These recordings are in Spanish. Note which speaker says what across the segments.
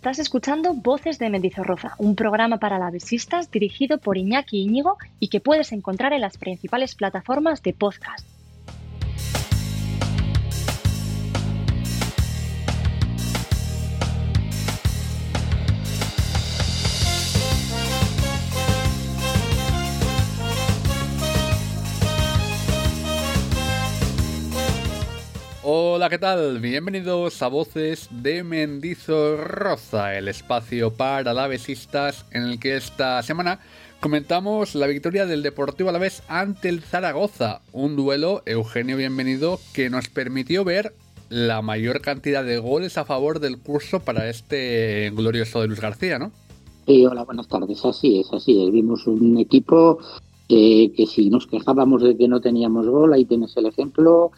Speaker 1: Estás escuchando Voces de Mendizorroza, un programa para lavesistas dirigido por Iñaki Íñigo y que puedes encontrar en las principales plataformas de podcast.
Speaker 2: Hola, ¿qué tal? Bienvenidos a Voces de Mendizorroza, el espacio para lavesistas en el que esta semana comentamos la victoria del Deportivo Alavés ante el Zaragoza, un duelo, Eugenio Bienvenido, que nos permitió ver la mayor cantidad de goles a favor del curso para este glorioso de Luis García, ¿no?
Speaker 3: Sí, hola, buenas tardes. Así es, así es. Vimos un equipo eh, que si nos quejábamos de que no teníamos gol, ahí tienes el ejemplo,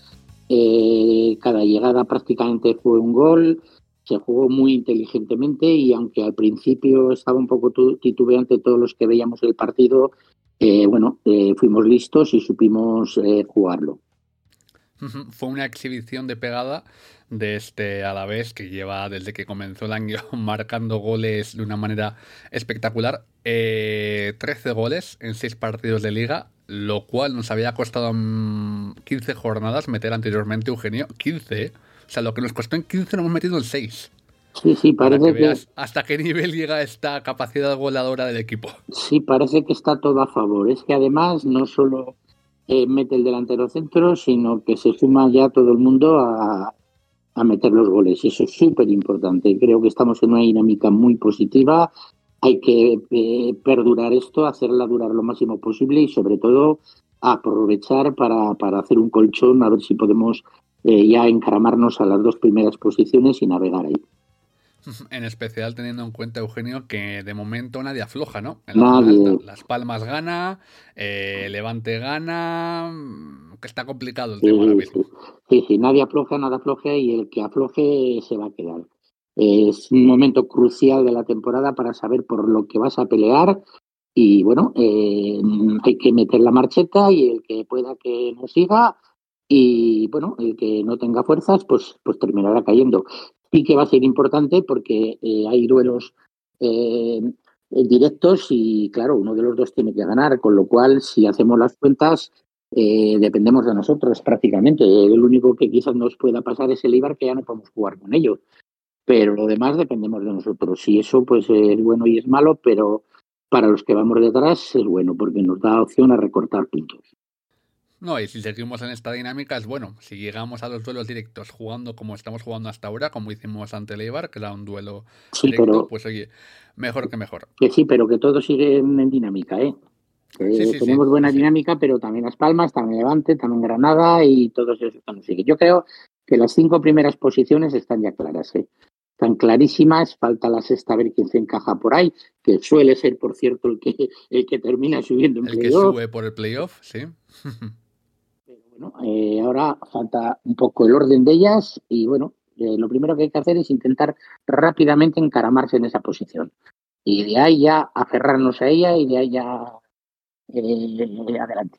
Speaker 3: eh, cada llegada prácticamente fue un gol, se jugó muy inteligentemente y aunque al principio estaba un poco titubeante todos los que veíamos el partido, eh, bueno, eh, fuimos listos y supimos jugarlo.
Speaker 2: Fue una exhibición de pegada de este Alavés que lleva desde que comenzó el año marcando goles de una manera espectacular. 13 goles en 6 partidos de liga, lo cual nos había costado 15 jornadas meter anteriormente, Eugenio. 15, ¿eh? O sea, lo que nos costó en 15 lo hemos metido en 6.
Speaker 3: Sí, sí, parece que,
Speaker 2: hasta qué nivel llega esta capacidad goleadora del equipo.
Speaker 3: Sí, parece que está todo a favor. Es que además no solo eh, mete el delantero centro, sino que se suma ya todo el mundo a, a meter los goles. Eso es súper importante. Creo que estamos en una dinámica muy positiva hay que eh, perdurar esto, hacerla durar lo máximo posible y sobre todo aprovechar para, para hacer un colchón, a ver si podemos eh, ya encaramarnos a las dos primeras posiciones y navegar ahí.
Speaker 2: En especial teniendo en cuenta, Eugenio, que de momento nadie afloja, ¿no?
Speaker 3: nadie.
Speaker 2: Las Palmas gana, eh, Levante gana, que está complicado el tema ahora mismo.
Speaker 3: Sí, sí, nadie afloja, nada afloje y el que afloje se va a quedar. Es un momento crucial de la temporada para saber por lo que vas a pelear y bueno, eh, hay que meter la marcheta y el que pueda que no siga y bueno, el que no tenga fuerzas pues, pues terminará cayendo. Y que va a ser importante porque eh, hay duelos eh, directos y claro, uno de los dos tiene que ganar, con lo cual si hacemos las cuentas dependemos de nosotros prácticamente. El único que quizás nos pueda pasar es el Ibar, que ya no podemos jugar con ellos pero lo demás dependemos de nosotros. Y eso pues es bueno y es malo, pero para los que vamos detrás es bueno porque nos da opción a recortar puntos.
Speaker 2: No, y si seguimos en esta dinámica es bueno. Si llegamos a los duelos directos jugando como estamos jugando hasta ahora, como hicimos ante Leibar, que era un duelo directo, pues oye, mejor que mejor.
Speaker 3: Que sí, pero que todo sigue en dinámica, ¿eh? tenemos buena dinámica, pero también Las Palmas, también Levante, también Granada y todos esos están Yo creo que las cinco primeras posiciones están ya claras. ¿eh? Están clarísimas, falta la sexta a ver quién se encaja por ahí, que suele ser, por cierto, el que, el que termina subiendo en
Speaker 2: El que sube por el playoff, sí.
Speaker 3: Pero bueno, eh, ahora falta un poco el orden de ellas y bueno, eh, lo primero que hay que hacer es intentar rápidamente encaramarse en esa posición. Y de ahí ya aferrarnos a ella y de ahí ya eh, adelante.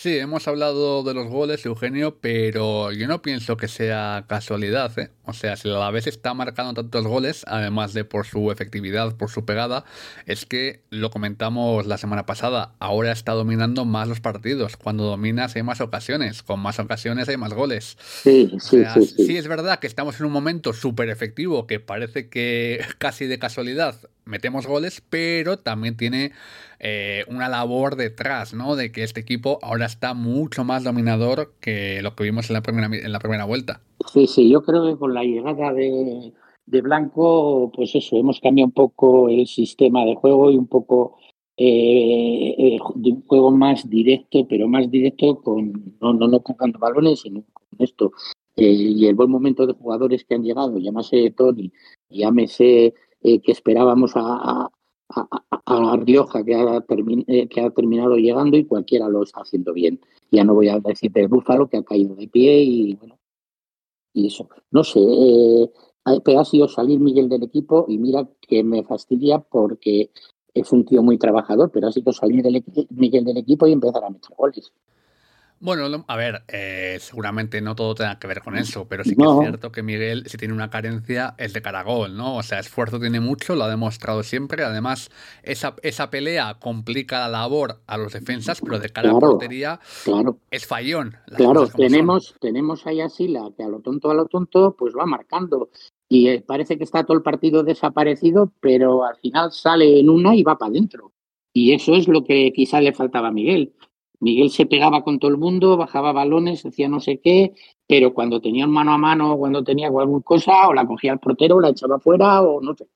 Speaker 2: Sí, hemos hablado de los goles, Eugenio, pero yo no pienso que sea casualidad. ¿eh? O sea, si la vez está marcando tantos goles, además de por su efectividad, por su pegada, es que lo comentamos la semana pasada, ahora está dominando más los partidos. Cuando dominas hay más ocasiones, con más ocasiones hay más goles.
Speaker 3: Sí, sí, sí,
Speaker 2: sí, es verdad que estamos en un momento súper efectivo que parece que casi de casualidad metemos goles, pero también tiene eh, una labor detrás, ¿no? De que este equipo ahora está mucho más dominador que lo que vimos en la primera, en la primera vuelta.
Speaker 3: Sí, sí, yo creo que con la llegada de, Blanco, pues eso, hemos cambiado un poco el sistema de juego y un poco eh, eh, de un juego más directo, pero más directo con no, no, no balones, sino con esto. y el buen momento de jugadores que han llegado, llámase Tony, llámese eh, que esperábamos a, Rioja, que ha, eh, que ha terminado llegando y cualquiera lo está haciendo bien. Ya no voy a decir del Búfalo, que ha caído de pie y bueno, y eso. No sé, eh, ha sido salir Miguel del equipo y mira que me fastidia porque es un tío muy trabajador, pero ha sido salir del, Miguel del equipo y empezar a meter goles.
Speaker 2: Bueno, a ver, eh, seguramente no todo tenga que ver con eso, pero sí que es cierto que Miguel, si tiene una carencia, es de caragol, ¿no? O sea, esfuerzo tiene mucho, lo ha demostrado siempre. Además, esa, esa pelea complica la labor a los defensas, pero de cara a portería es fallón.
Speaker 3: Claro, tenemos, tenemos ahí a Sila, que a lo tonto, a lo tonto, pues va marcando. Y eh, parece que está todo el partido desaparecido, pero al final sale en una y va para adentro. Y eso es lo que quizá le faltaba a Miguel Miguel se pegaba con todo el mundo, bajaba balones, hacía no sé qué, pero cuando tenía mano a mano, cuando tenía alguna cosa, o la cogía al portero, la echaba fuera, o no sé.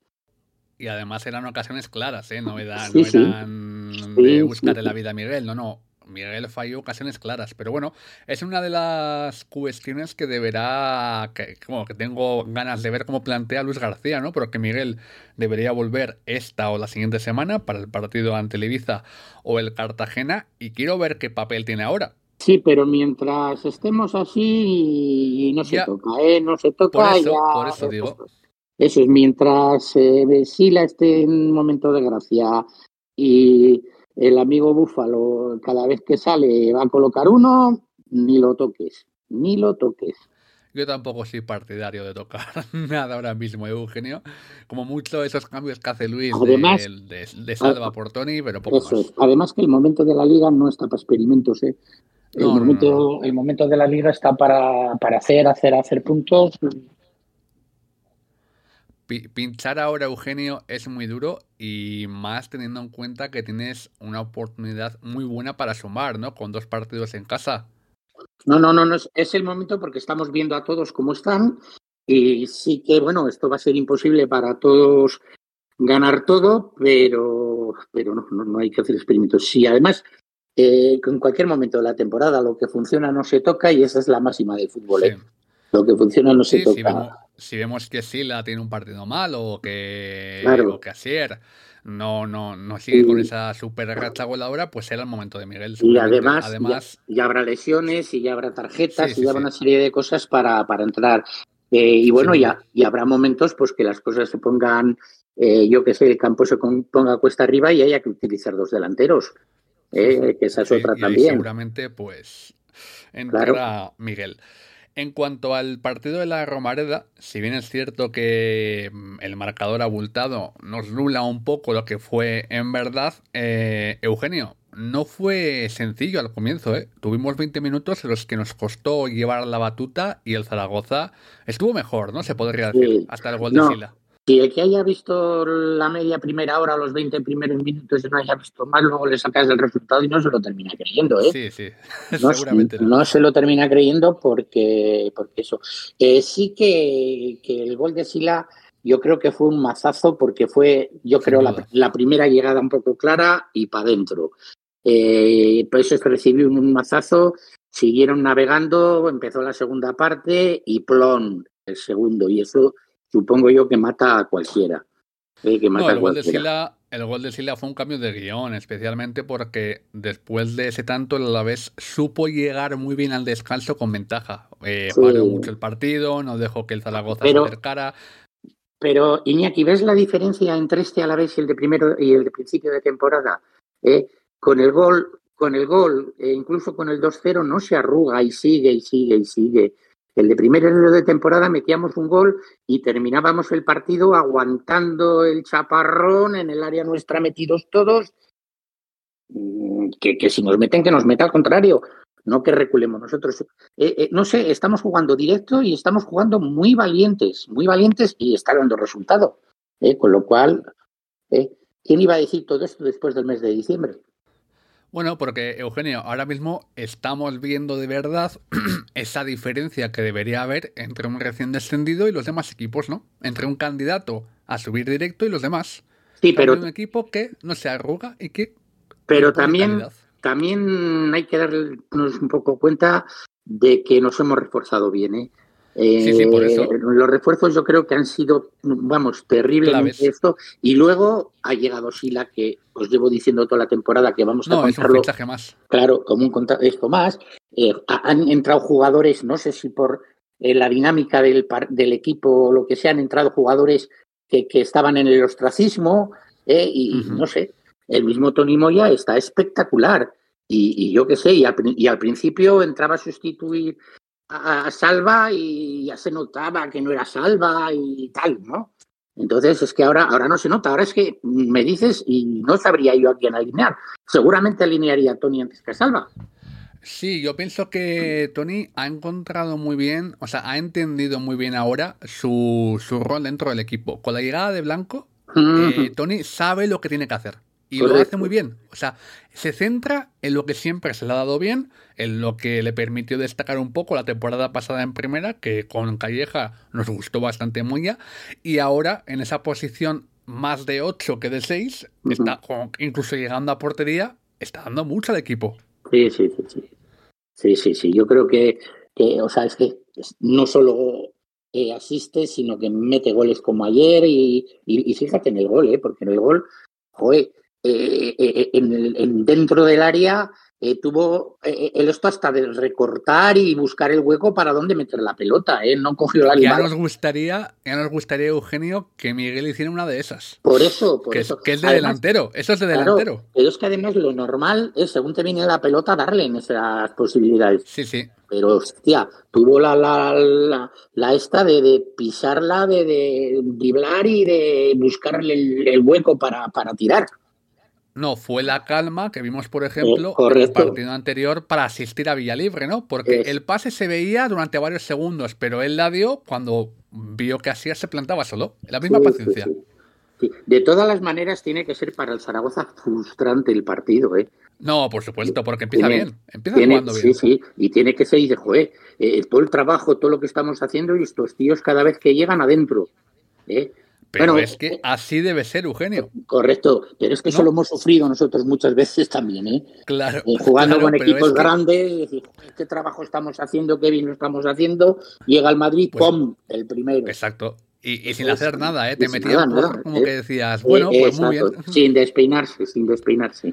Speaker 2: Y además eran ocasiones claras, ¿eh? No, eran de buscar la vida a Miguel, no, no. Miguel falló ocasiones claras, pero bueno, es una de las cuestiones que deberá, que, como que tengo ganas de ver cómo plantea Luis García, ¿no? Porque Miguel debería volver esta o la siguiente semana para el partido ante el Ibiza o el Cartagena y quiero ver qué papel tiene ahora.
Speaker 3: Sí, pero mientras estemos así no se toca, ¿eh? No se toca.
Speaker 2: Por eso, por eso digo.
Speaker 3: Eso es, mientras eh, Sila esté en un momento de gracia y el amigo Búfalo cada vez que sale va a colocar uno, ni lo toques, ni lo toques.
Speaker 2: Yo tampoco soy partidario de tocar nada ahora mismo, Eugenio. Como mucho esos cambios que hace Luis de, Salva por Tony, pero poco más.
Speaker 3: Además que el momento de la liga no está para experimentos, ¿eh? El, momento, el momento de la liga está para, para hacer, hacer, hacer puntos
Speaker 2: pinchar ahora, Eugenio, es muy duro y más teniendo en cuenta que tienes una oportunidad muy buena para sumar, ¿no? Con dos partidos en casa.
Speaker 3: No, no, no, no es, el momento porque estamos viendo a todos cómo están y sí que, bueno, esto va a ser imposible para todos ganar todo, pero, pero no, no, hay que hacer experimentos. Sí, además, eh, en cualquier momento de la temporada lo que funciona no se toca y esa es la máxima del fútbol. ¿eh? Lo que funciona no se toca
Speaker 2: si vemos que Sila tiene un partido mal o que, que Asier no, no, no sigue con esa super racha goleadora, pues era el momento de Miguel.
Speaker 3: Y además, además ya, habrá lesiones y ya habrá tarjetas y ya habrá una serie de cosas para, para entrar. Eh, y bueno, ya y habrá momentos pues que las cosas se pongan, eh, yo que sé, el campo se ponga cuesta arriba y haya que utilizar dos delanteros. Eh, que esa es otra también.
Speaker 2: seguramente, pues, entrará Miguel. En cuanto al partido de la Romareda, si bien es cierto que mm, el marcador abultado nos nula un poco lo que fue en verdad, eh, Eugenio, no fue sencillo al comienzo, ¿eh? Tuvimos 20 minutos en los que nos costó llevar la batuta y el Zaragoza estuvo mejor, ¿no? Se podría decir, hasta el gol de Sila.
Speaker 3: Si el que haya visto la media primera hora, los 20 primeros minutos y no haya visto más, luego le sacas el resultado y no se lo termina creyendo, ¿eh?
Speaker 2: Sí, sí,
Speaker 3: no, seguramente no. se lo termina creyendo porque, porque eso. Eh, sí que, que, el gol de Sila yo creo que fue un mazazo porque fue, yo creo, la, primera llegada un poco clara y para adentro. Eh, por eso recibió un mazazo, siguieron navegando, empezó la segunda parte y plon el segundo. Y eso supongo yo que mata a cualquiera.
Speaker 2: ¿eh? el, Gol de Sila, el gol de Sila fue un cambio de guion, especialmente porque después de ese tanto el Alavés supo llegar muy bien al descanso con ventaja. Eh, Paró mucho el partido, no dejó que el Zaragoza se acercara.
Speaker 3: Pero, Iñaki, ¿ves la diferencia entre este Alavés y el de primero y el de principio de temporada? ¿Eh? Con el gol, con el gol, e incluso con el 2-0, no se arruga y sigue y sigue y sigue. El de primer enero de temporada metíamos un gol y terminábamos el partido aguantando el chaparrón en el área nuestra metidos todos. Mm, que, si nos meten, que nos meta al contrario, no que reculemos nosotros. Eh, eh, no sé, estamos jugando directo y estamos jugando muy valientes, muy valientes y está dando resultado. Eh, con lo cual, ¿quién iba a decir todo esto después del mes de diciembre?
Speaker 2: Bueno, porque Eugenio, ahora mismo estamos viendo de verdad esa diferencia que debería haber entre un recién descendido y los demás equipos, ¿no? Entre un candidato a subir directo y los demás.
Speaker 3: Sí, pero
Speaker 2: un equipo que no se arruga y que
Speaker 3: pero también también hay que darnos un poco cuenta de que nos hemos reforzado bien, ¿eh?
Speaker 2: Sí, por eso. Eh,
Speaker 3: los refuerzos yo creo que han sido, vamos, terribles esto. Y luego ha llegado Sila, que os llevo diciendo toda la temporada que vamos a
Speaker 2: Es un más.
Speaker 3: Claro, como un esto más. Eh, han entrado jugadores, no sé si por eh, la dinámica del, del equipo o lo que sea, han entrado jugadores que, que estaban en el ostracismo. y no sé, el mismo Tony Moya está espectacular. Y, yo qué sé, y al, principio entraba a sustituir a, Salva y ya se notaba que no era Salva y tal, ¿no? Entonces es que ahora, ahora no se nota, ahora es que me dices y no sabría yo a quién alinear. Seguramente alinearía a Tony antes que a Salva.
Speaker 2: Sí, yo pienso que Tony ha encontrado muy bien, o sea, ha entendido muy bien ahora su, su rol dentro del equipo. Con la llegada de Blanco, eh, Tony sabe lo que tiene que hacer. Y lo hace muy bien. O sea, se centra en lo que siempre se le ha dado bien, en lo que le permitió destacar un poco la temporada pasada en primera, que con Calleja nos gustó bastante muy ya. Y ahora, en esa posición más de 8 que de 6, está incluso llegando a portería, está dando mucho al equipo.
Speaker 3: Sí, sí, sí, sí. Sí, sí, sí. Yo creo que, que o sea, es que no solo eh, asiste, sino que mete goles como ayer y, y, fíjate en el gol, ¿eh? porque en el gol, joder, eh, eh, en, dentro del área eh, tuvo el esto hasta de recortar y buscar el hueco para dónde meter la pelota, no cogió la
Speaker 2: ya nos gustaría, ya nos gustaría Eugenio que Miguel hiciera una de esas.
Speaker 3: Por eso, por
Speaker 2: que
Speaker 3: eso.
Speaker 2: Es, que es de delantero, eso es de delantero.
Speaker 3: Pero es que además lo normal es según te viene la pelota darle en esas posibilidades.
Speaker 2: Sí, sí.
Speaker 3: Pero hostia, tuvo la, la, la, esta de, pisarla, de, de driblar y de buscarle el, hueco para, para tirar.
Speaker 2: No, fue la calma que vimos, por ejemplo, en el partido anterior para asistir a Villalibre, ¿no? Porque el pase se veía durante varios segundos, pero él la dio cuando vio que así se plantaba solo. La misma paciencia.
Speaker 3: de todas las maneras, tiene que ser para el Zaragoza frustrante el partido, ¿eh?
Speaker 2: No, por supuesto, porque empieza bien. Empieza jugando bien.
Speaker 3: Sí, sí, y tiene que ser, y de, joder, eh, todo el trabajo, todo lo que estamos haciendo y estos tíos cada vez que llegan adentro. ¿eh?
Speaker 2: Pero es que así debe ser, Eugenio.
Speaker 3: Correcto, pero es que eso lo hemos sufrido nosotros muchas veces también, ¿eh?
Speaker 2: Claro.
Speaker 3: Eh, jugando con equipos grandes, ¿qué trabajo estamos haciendo? ¿Qué bien lo estamos haciendo? Llega al Madrid, pues ¡pum! El primero.
Speaker 2: Exacto. Y, sin hacer nada, ¿eh? Te metías como que decías, bueno, pues muy bien.
Speaker 3: Sin despeinarse, sin despeinarse.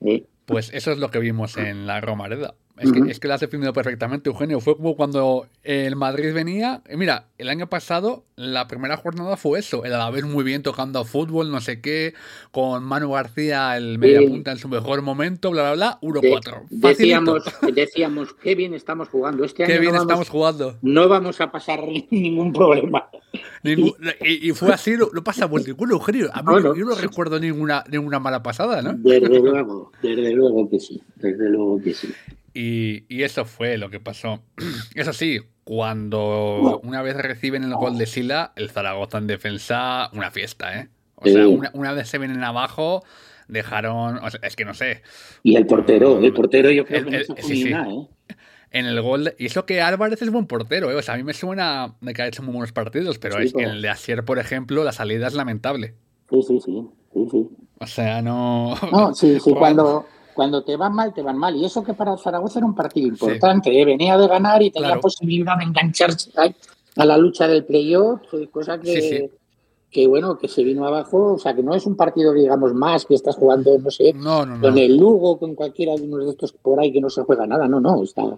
Speaker 3: ¿eh?
Speaker 2: Pues eso es lo que vimos en la Romareda. Es, que, es que lo has definido perfectamente, Eugenio. Fue como cuando el Madrid venía. Mira, el año pasado, la primera jornada fue eso: el Alavés muy bien tocando fútbol, no sé qué, con Manu García, el media punta en su mejor momento, bla, bla, bla, 1-4.
Speaker 3: Decíamos, decíamos, qué bien estamos jugando. Este año
Speaker 2: qué bien estamos jugando.
Speaker 3: No vamos a pasar ningún problema.
Speaker 2: y, fue así, lo, pasa pasamos ninguno, Eugenio. A mí, Yo no recuerdo ninguna, ninguna mala pasada, ¿no?
Speaker 3: Desde luego, desde luego que sí, desde luego que sí.
Speaker 2: Y, eso fue lo que pasó. Eso sí, cuando una vez reciben el gol de Sila, el Zaragoza en defensa, una fiesta, ¿eh? O sea, una, vez se vienen abajo, dejaron. es que no sé.
Speaker 3: Y el portero, el portero yo creo que no sí, ¿eh?
Speaker 2: En el gol. Y eso que Álvarez es buen portero, ¿eh? O sea, a mí me suena de que ha hecho muy buenos partidos, pero es el de Asier, por ejemplo, la salida es lamentable.
Speaker 3: Sí, sí, sí. sí, sí.
Speaker 2: O sea, no.
Speaker 3: No, sí, sí, cuando cuando te van mal, te van mal. Y eso que para Zaragoza era un partido importante, ¿eh? venía de ganar y tenía posibilidad de engancharse a la lucha del playoff, cosa que, que, bueno, que se vino abajo. O sea, que no es un partido, digamos, más que estás jugando, no sé, con el Lugo, con cualquiera de uno de estos por ahí que no se juega nada. No, no, está,
Speaker 2: eh,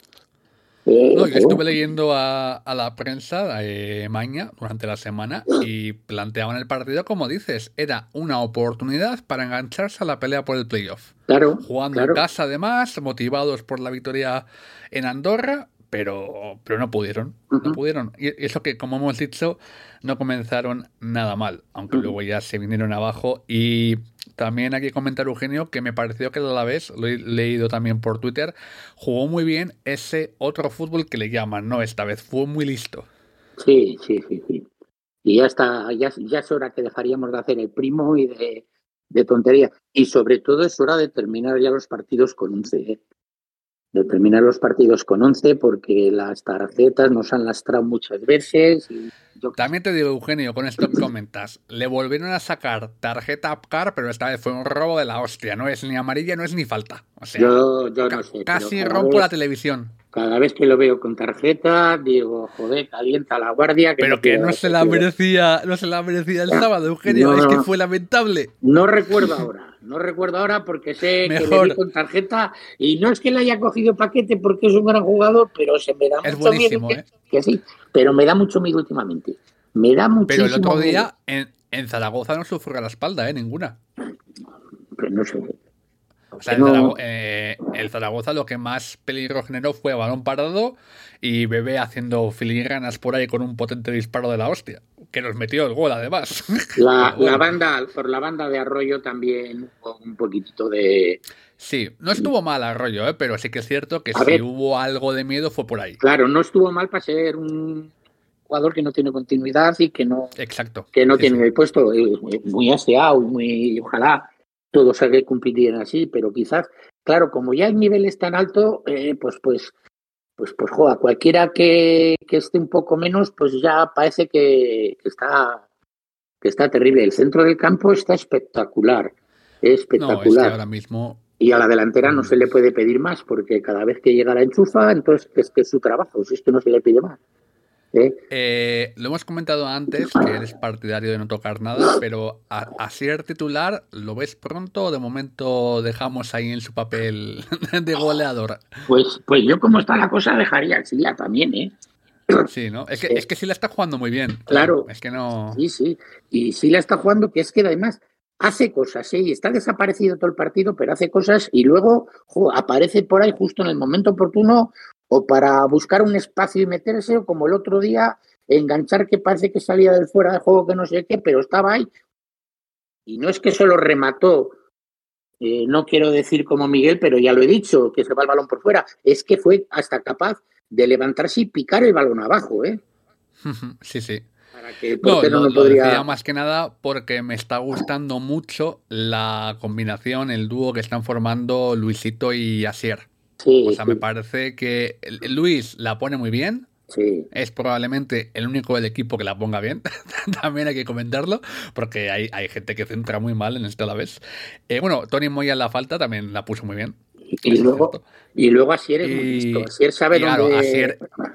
Speaker 2: no, yo estuve leyendo a, la prensa de Maña durante la semana y planteaban el partido como dices, era una oportunidad para engancharse a la pelea por el playoff.
Speaker 3: Claro.
Speaker 2: Jugando en casa además, motivados por la victoria en Andorra, pero, pero no pudieron. No pudieron. Y eso que, como hemos dicho, no comenzaron nada mal, aunque luego ya se vinieron abajo. Y también hay que comentar, Eugenio, que me pareció que a la vez, lo he leído también por Twitter, jugó muy bien ese otro fútbol que le llaman, ¿no? Esta vez fue muy listo.
Speaker 3: Sí, sí, sí, sí. Y ya está, ya, ya es hora que dejaríamos de hacer el primo y de, de tontería. Y sobre todo es hora de terminar ya los partidos con un C de terminar los partidos con 11 porque las tarjetas nos han lastrado muchas veces.
Speaker 2: También te digo, Eugenio, con esto que comentas, le volvieron a sacar tarjeta Apcar, pero esta vez fue un robo de la hostia. No es ni amarilla, no es ni falta. O sea,
Speaker 3: yo, no sé.
Speaker 2: Casi rompo la televisión.
Speaker 3: Cada vez que lo veo con tarjeta, digo, joder, calienta la guardia.
Speaker 2: pero que no se la merecía, no se la merecía el sábado, Eugenio, es que fue lamentable.
Speaker 3: No recuerdo ahora. No recuerdo ahora porque sé que le di con tarjeta y no es que le haya cogido paquete porque es un gran jugador, pero se me da mucho miedo. ¿eh? Que, sí, pero me da mucho miedo últimamente. Me da muchísimo
Speaker 2: Pero el otro día en, Zaragoza no sufrió la espalda, ¿eh? Ninguna.
Speaker 3: Pero no sé.
Speaker 2: O sea, el, Zaragoza, eh, el, Zaragoza, lo que más peligro generó fue balón parado y Bebé haciendo filigranas por ahí con un potente disparo de la hostia, que nos metió el gol además.
Speaker 3: La, la banda, por la banda de Arroyo también un poquitito de...
Speaker 2: Sí, no estuvo mal Arroyo, ¿eh? pero sí que es cierto que si hubo algo de miedo fue por ahí.
Speaker 3: Claro, no estuvo mal para ser un jugador que no tiene continuidad y que no,
Speaker 2: Exacto.
Speaker 3: Que no tiene el puesto muy aseado, muy ojalá todos se que así, pero quizás, claro, como ya el nivel es tan alto, eh, pues, pues, pues, pues, joda, cualquiera que, que, esté un poco menos, pues ya parece que, que, está, que está terrible. El centro del campo está espectacular, espectacular. No, es que
Speaker 2: ahora mismo
Speaker 3: y a la delantera no se le puede pedir más, porque cada vez que llega la enchufa, entonces es que es su trabajo, si es que no se le pide más.
Speaker 2: ¿Eh? Eh, lo hemos comentado antes, que eres partidario de no tocar nada, pero a, ser titular, ¿lo ves pronto o de momento dejamos ahí en su papel de goleador?
Speaker 3: Pues, pues yo como está la cosa dejaría a Sila también, ¿eh?
Speaker 2: Sí, ¿no? Es que, es que Sila está jugando muy bien.
Speaker 3: Claro.
Speaker 2: Es que no...
Speaker 3: Sí, sí. Y Sila está jugando, que es que además hace cosas, sí, está desaparecido todo el partido, pero hace cosas y luego aparece por ahí justo en el momento oportuno o para buscar un espacio y meterse, o como el otro día, enganchar que parece que salía del fuera de juego que no sé qué, pero estaba ahí. Y no es que solo remató, eh, no quiero decir como Miguel, pero ya lo he dicho, que se va el balón por fuera, es que fue hasta capaz de levantarse y picar el balón abajo, ¿eh?
Speaker 2: Sí, sí no, lo, decía más que nada porque me está gustando mucho la combinación, el dúo que están formando Luisito y Asier. O sea, me parece que Luis la pone muy bien.
Speaker 3: Sí.
Speaker 2: Es probablemente el único del equipo que la ponga bien. También hay que comentarlo, porque hay, hay, gente que centra muy mal en esto a la vez. Eh, bueno, Tony Moya en la falta también la puso muy bien.
Speaker 3: Y, luego, y luego Asier es muy listo. Asier sabe
Speaker 2: claro,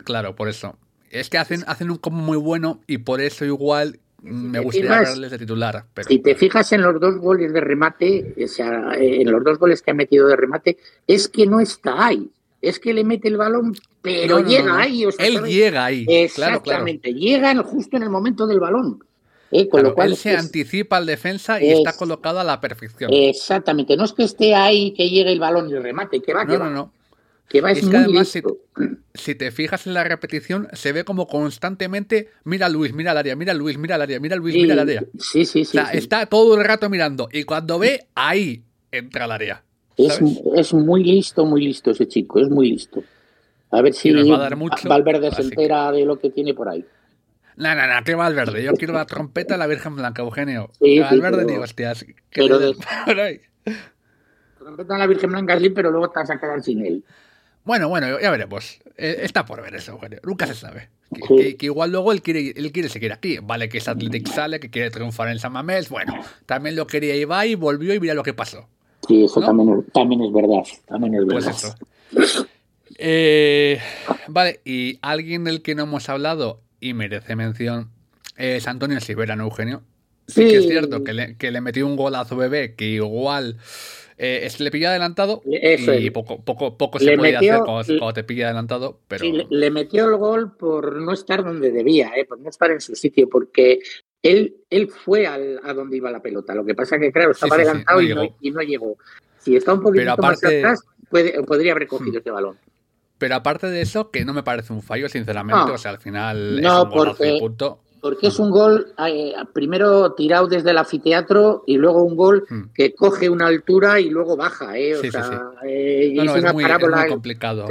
Speaker 2: claro, por eso. Es que hacen, hacen un combo muy bueno y por eso igual me gustaría darles de titular.
Speaker 3: Si te fijas en los dos goles de remate, o sea, en los dos goles que ha metido de remate, es que no está ahí. Es que le mete el balón, pero llega ahí.
Speaker 2: Él llega ahí.
Speaker 3: Exactamente, llega justo en el momento del balón. Eh, con lo cual
Speaker 2: él se anticipa al defensa y está colocado a la perfección.
Speaker 3: Exactamente, no es que esté ahí, que llegue el balón y el remate, que va, que va. No, que va es, muy además,
Speaker 2: si, te fijas en la repetición, se ve como constantemente, mira Luis, mira el área, mira Luis, mira el área, mira Luis, mira el área.
Speaker 3: Sí, sí, sí.
Speaker 2: O sea, está todo el rato mirando y cuando ve, ahí entra el área.
Speaker 3: Es, es, muy listo, muy listo ese chico, es muy listo. A ver si
Speaker 2: va a dar mucho,
Speaker 3: Valverde se entera de lo que tiene por ahí.
Speaker 2: No, no, no, ¿qué Valverde? Yo quiero la trompeta de la Virgen Blanca, Eugenio. Sí, Valverde ni hostias.
Speaker 3: Pero de... trompeta de la Virgen Blanca sí, pero luego te vas a quedar sin él.
Speaker 2: Bueno, bueno, ya veremos. Eh, está por ver eso, Eugenio. Nunca se sabe. Que, igual luego él quiere, él quiere seguir aquí. Vale, que es Athletic sale, que quiere triunfar en San Mamés. Bueno, también lo quería Ibai, volvió y mira lo que pasó.
Speaker 3: Sí, eso también, es, también es verdad. También es pues verdad.
Speaker 2: Pues eso. Eh, vale, y alguien del que no hemos hablado y merece mención es Antonio Silvera, ¿no, Eugenio? Sí, que es cierto que le, que le metió un golazo bebé que igual eh, le pilla adelantado y poco, poco, poco se puede hacer cuando, te pilla adelantado. Pero...
Speaker 3: le, metió el gol por no estar donde debía, eh, por no estar en su sitio, porque él, él fue al, a donde iba la pelota. Lo que pasa que, claro, estaba adelantado y, no, y, no, llegó. Si está un poquito más atrás, podría haber cogido hmm. ese balón.
Speaker 2: Pero aparte de eso, que no me parece un fallo, sinceramente. o sea, al final no, es un porque, punto.
Speaker 3: Porque es un gol eh, primero tirado desde el anfiteatro y luego un gol hmm. que coge una altura y luego baja. ¿eh? O sea,
Speaker 2: eh, es, una muy, parábola. complicado.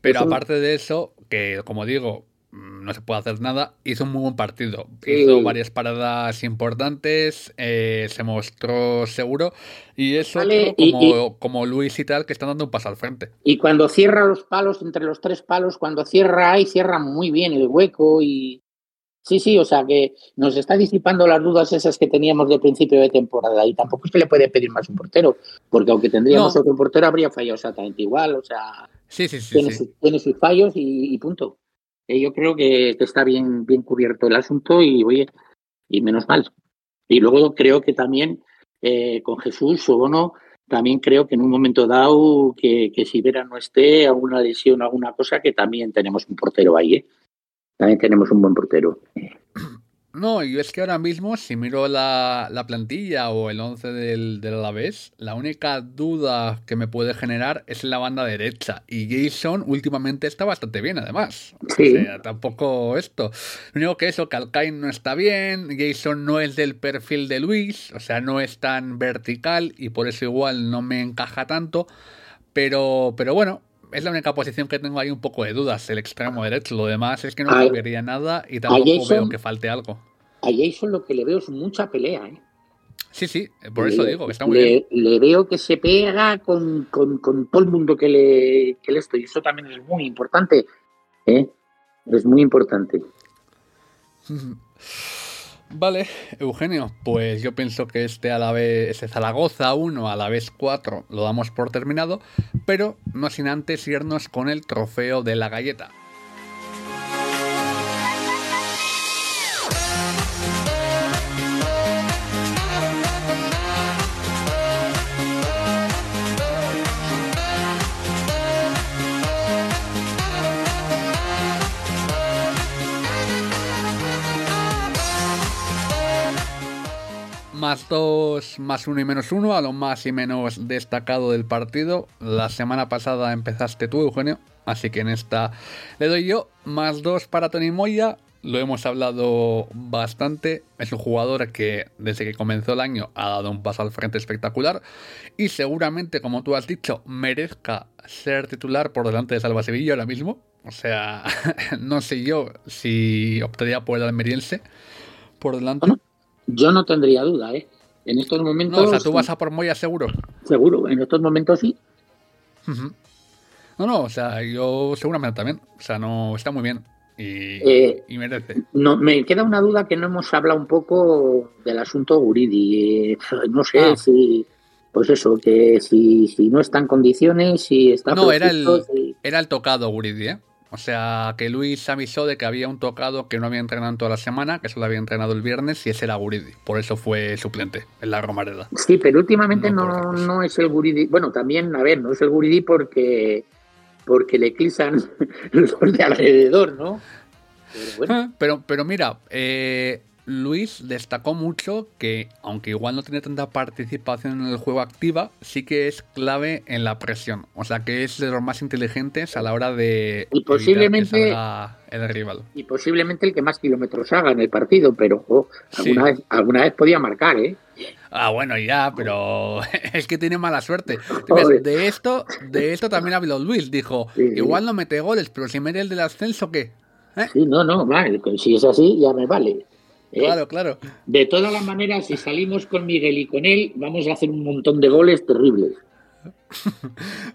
Speaker 2: Pero aparte de eso, que como digo, mm, no se puede hacer nada, hizo un muy buen partido. Hizo varias paradas importantes, eh, se mostró seguro y eso como, como Luis y tal que están dando un paso al frente.
Speaker 3: Y cuando cierra los palos, entre los tres palos, cuando cierra ahí, cierra muy bien el hueco y, Sí, sí, o sea que nos está disipando las dudas esas que teníamos de principio de temporada y tampoco es que le puede pedir más un portero, porque aunque tendríamos otro portero habría fallado exactamente igual, o sea,
Speaker 2: sí, sí, sí,
Speaker 3: tiene, sus fallos y, punto. Eh, yo creo que, está bien, bien cubierto el asunto y oye, y menos mal. Y luego creo que también eh, con Jesús o Bono, también creo que en un momento dado que, que si Vera no esté, alguna lesión, alguna cosa, que también tenemos un portero ahí, ¿eh? También tenemos un buen portero.
Speaker 2: No, y es que ahora mismo, si miro la, la plantilla o el 11 del, del Alavés, la única duda que me puede generar es la banda derecha. Y Jason últimamente está bastante bien, además.
Speaker 3: Sí.
Speaker 2: O sea, tampoco esto. Lo único que eso, que Alcain no está bien, Jason no es del perfil de Luis, o sea, no es tan vertical y por eso igual no me encaja tanto. Pero, pero bueno, es la única posición que tengo ahí un poco de dudas, el extremo derecho. Lo demás es que no
Speaker 3: A-
Speaker 2: cambiaría nada y tampoco
Speaker 3: Jason-
Speaker 2: veo que falte algo.
Speaker 3: A Jason lo que le veo es mucha pelea, ¿eh?
Speaker 2: Sí, sí, por eso digo que está muy
Speaker 3: le,
Speaker 2: bien.
Speaker 3: le veo que se pega con, con- con todo el mundo que le, que le estoy. Eso también es muy importante. ¿eh? Es muy importante.
Speaker 2: Vale, Eugenio, pues yo pienso que este a la vez, ese Zaragoza 1 a la vez 4 lo damos por terminado, pero no sin antes irnos con el trofeo de la galleta. Más 2, más 1 y menos 1 a lo más y menos destacado del partido. La semana pasada empezaste tú, Eugenio, así que en esta le doy yo. Más 2 para Tony Moya, lo hemos hablado bastante. Es un jugador que desde que comenzó el año ha dado un paso al frente espectacular y seguramente, como tú has dicho, merezca ser titular por delante de Salva Sevilla ahora mismo. O sea, no sé yo si optaría por el almeriense por delante.
Speaker 3: Yo no tendría duda, ¿eh? En estos momentos.
Speaker 2: No, o sea, tú vas a por Moya seguro.
Speaker 3: Seguro, en estos momentos sí.
Speaker 2: No, no, o sea, yo seguramente también. O sea, no está muy bien. Y,
Speaker 3: Eh,
Speaker 2: y merece.
Speaker 3: No, me queda una duda que no hemos hablado un poco del asunto Guridi. Eh, No sé
Speaker 2: Ah.
Speaker 3: si. Pues eso, que si, si no está en condiciones, si está.
Speaker 2: No, era el,
Speaker 3: si-
Speaker 2: era el tocado Guridi, ¿eh? O sea, que Luis avisó de que había un tocado que no había entrenado en toda la semana, que solo había entrenado el viernes, y ese era Guridi. Por eso fue suplente en la Romareda.
Speaker 3: Sí, pero últimamente
Speaker 2: No,
Speaker 3: no, es el Guridi. Bueno, también, a ver, no es el Guridi porque, porque le eclipsan los de alrededor, ¿no? Pero bueno,
Speaker 2: Pero, pero mira, eh, Luis destacó mucho que, aunque igual no tiene tanta participación en el juego activa, sí que es clave en la presión. O sea que es de los más inteligentes a la hora de
Speaker 3: Y posiblemente-
Speaker 2: el rival.
Speaker 3: y posiblemente el que más kilómetros haga en el partido, pero
Speaker 2: Sí.
Speaker 3: alguna, vez, alguna vez podía marcar, ¿eh?
Speaker 2: Ah, bueno, ya, pero es que tiene mala suerte. De esto, de esto también habló Luis. Dijo,
Speaker 3: Sí, sí.
Speaker 2: igual no mete goles, pero si mete el del ascenso, ¿qué? ¿Eh?
Speaker 3: Sí, no, no, pues si es así, ya me vale. ¿Eh?
Speaker 2: Claro, claro.
Speaker 3: De todas las maneras, si salimos con Miguel y con él, vamos a hacer un montón de goles terribles.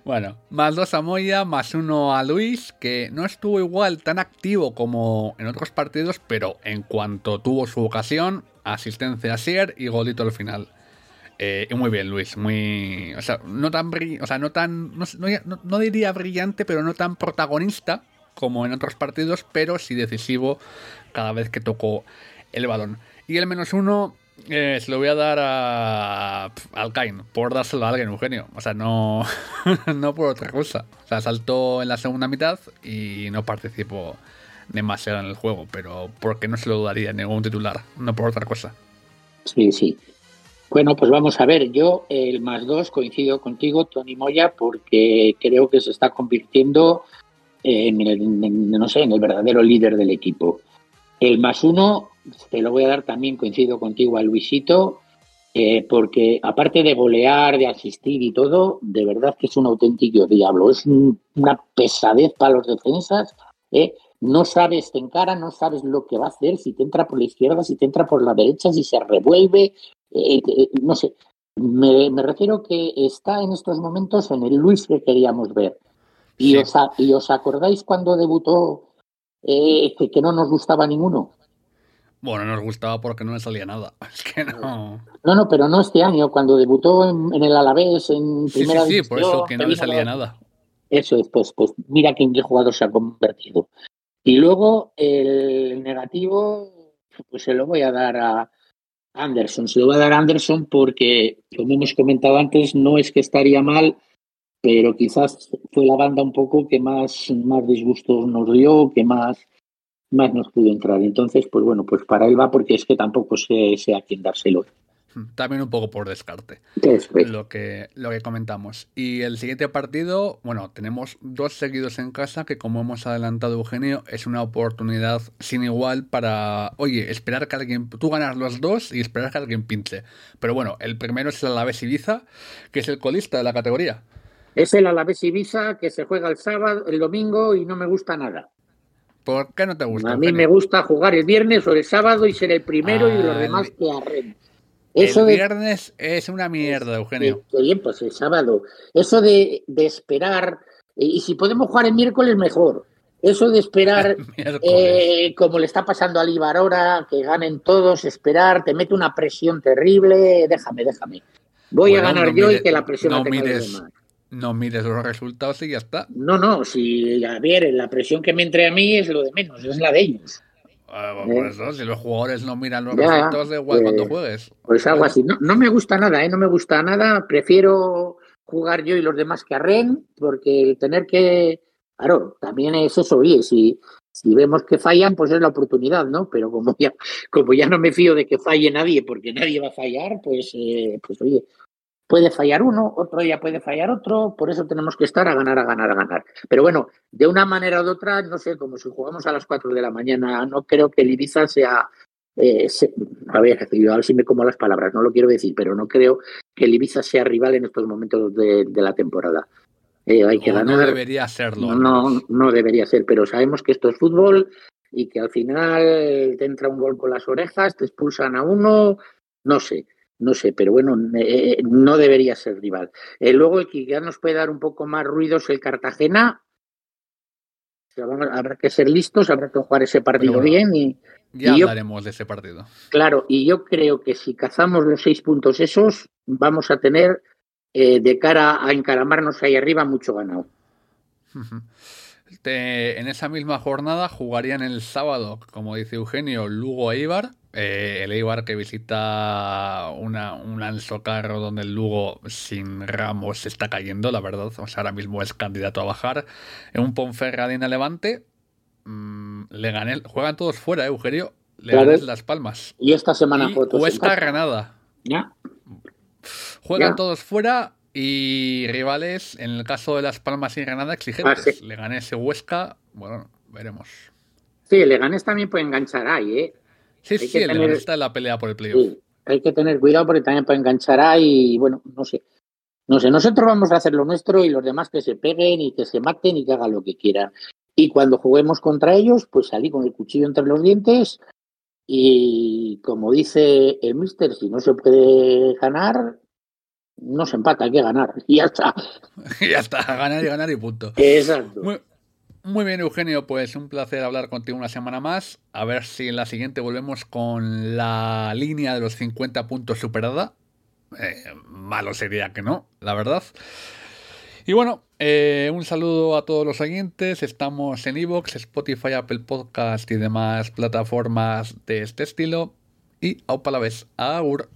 Speaker 2: Bueno, más dos a Moya, más uno a Luis, que no estuvo igual tan activo como en otros partidos, pero en cuanto tuvo su ocasión, asistencia a Sier y golito al final. Eh, muy bien, Luis, muy. O sea, no tan. O sea, no tan. No, no- no diría brillante, pero no tan protagonista como en otros partidos, pero sí decisivo cada vez que tocó el balón. Y el menos uno eh, se lo voy a dar a al Kain, por dárselo a alguien, Eugenio. O sea, no, no por otra cosa. O sea, saltó en la segunda mitad y no participó demasiado en el juego, pero porque no se lo daría ningún titular, no por otra cosa.
Speaker 3: Sí, sí. Bueno, pues vamos a ver. Yo, el más dos, coincido contigo, Tony Moya, porque creo que se está convirtiendo en el, no sé, en el verdadero líder del equipo. El más uno, te lo voy a dar también, coincido contigo, a Luisito, eh, porque aparte de golear, de asistir y todo, de verdad que es un auténtico diablo. Es un- una pesadez para los defensas. ¿eh? No sabes, te encara, no sabes lo que va a hacer, si te entra por la izquierda, si te entra por la derecha, si se revuelve, eh, no sé. Me, me refiero que está en estos momentos en el Luis que queríamos ver. Y,
Speaker 2: Sí.
Speaker 3: os, a- y os acordáis cuando debutó que, que no nos gustaba ninguno.
Speaker 2: Bueno, nos gustaba porque no le salía nada. Es que no.
Speaker 3: No, no, pero no este año, cuando debutó en, en el Alavés, en
Speaker 2: Sí, sí,
Speaker 3: primera
Speaker 2: sí, por eso que no le salía nada.
Speaker 3: Eso es, pues, pues mira que en qué jugador se ha convertido. Y luego el negativo, pues se lo voy a dar a Anderson. Se lo voy a dar a Anderson porque, como hemos comentado antes, no es que estaría mal, pero quizás fue la banda un poco que más, más disgustos nos dio, que más, más nos pudo entrar. Entonces, pues bueno, pues para él va porque es que tampoco sé, sé a quién dárselo.
Speaker 2: También un poco por descarte. Lo que, lo que comentamos. Y el siguiente partido, bueno, tenemos dos seguidos en casa que como hemos adelantado Eugenio, es una oportunidad sin igual para, oye, esperar que alguien, tú ganas los dos y esperar que alguien pinche. Pero bueno, el primero es el Alavés Ibiza, que es el colista de la categoría.
Speaker 3: Es el Alavés Ibiza que se juega el sábado, el domingo y no me gusta nada.
Speaker 2: ¿Por qué no te gusta?
Speaker 3: A mí me gusta jugar el viernes o el sábado y ser el primero y los ah, demás que arren.
Speaker 2: Eso el viernes es una mierda, Eugenio.
Speaker 3: bien, pues el sábado. Eso de, esperar, y si podemos jugar el miércoles, mejor. Eso de esperar, eh, como le está pasando al Ibar ahora, que ganen todos, esperar, te mete una presión terrible. Déjame, déjame. Voy a ganar yo y que la presión
Speaker 2: no mires, No mires los resultados y ya está.
Speaker 3: No, no, si, a ver, la presión que me entre a mí es lo de menos, es la de ellos.
Speaker 2: Ah, por eso, si los jugadores no miran los resultados, da igual cuando juegues.
Speaker 3: Pues algo así. No, me gusta nada, ¿eh? No me gusta nada. Prefiero jugar yo y los demás que arren, porque tener que. Claro, también es eso, oye, si, si vemos que fallan, pues es la oportunidad, ¿no? Pero como ya, como ya no me fío de que falle nadie, porque nadie va a fallar, pues, eh, pues oye, puede fallar uno, otro día puede fallar otro, por eso tenemos que estar a ganar, a ganar, a ganar. Pero bueno, de una manera u de otra, no sé, como si jugamos a las 4 de la mañana, no creo que el Ibiza sea... Eh, a ver, a ver si me como las palabras, no lo quiero decir, pero no creo que el Ibiza sea rival en estos momentos de, la temporada. Eh, hay que ganar.
Speaker 2: No debería serlo.
Speaker 3: No, no debería ser, pero sabemos que esto es fútbol y que al final te entra un gol con las orejas, te expulsan a uno, no sé no sé, pero bueno, eh, no debería ser rival. Eh, luego el que ya nos puede dar un poco más ruido es el Cartagena. habrá que ser listos, habrá que jugar ese partido bien y
Speaker 2: ya hablaremos de ese partido.
Speaker 3: Claro, y yo creo que si cazamos los seis puntos esos, vamos a tener eh, de cara a encaramarnos ahí arriba mucho ganado.
Speaker 2: en esa misma jornada jugarían el sábado, como dice Eugenio, Lugo e Ibar eh, el Eibar que visita una, un Ansocarro donde el Lugo sin Ramos se está cayendo, la verdad. O sea, ahora mismo es candidato a bajar. En un Ponferradina Levante. Mm, le gané, juegan todos fuera, ¿eh, Eugenio. Le gané Las Palmas.
Speaker 3: Y esta semana
Speaker 2: fotos. Huesca Granada. Ya. Juegan todos fuera y rivales, en el caso de Las Palmas y Granada, exigentes. Ah, le gané ese Huesca. Bueno, veremos.
Speaker 3: Sí, le gané también puede enganchar ahí, ¿eh?
Speaker 2: Sí, sí, está en la pelea por el playoff.
Speaker 3: hay que tener cuidado porque también puede enganchar ahí, bueno, no sé. No sé, nosotros vamos a hacer lo nuestro y los demás que se peguen y que se maten y que hagan lo que quieran. Y cuando juguemos contra ellos, pues salí con el cuchillo entre los dientes y como dice el mister, si no se puede ganar, no se empata, hay que ganar. Y ya está.
Speaker 2: ya está, ganar y ganar y punto.
Speaker 3: Exacto.
Speaker 2: Muy bien, Eugenio, pues un placer hablar contigo una semana más. A ver si en la siguiente volvemos con la línea de los 50 puntos superada. Eh, malo sería que no, la verdad. Y bueno, eh, un saludo a todos los oyentes. Estamos en Evox, Spotify, Apple Podcast y demás plataformas de este estilo. Y a la vez, agur.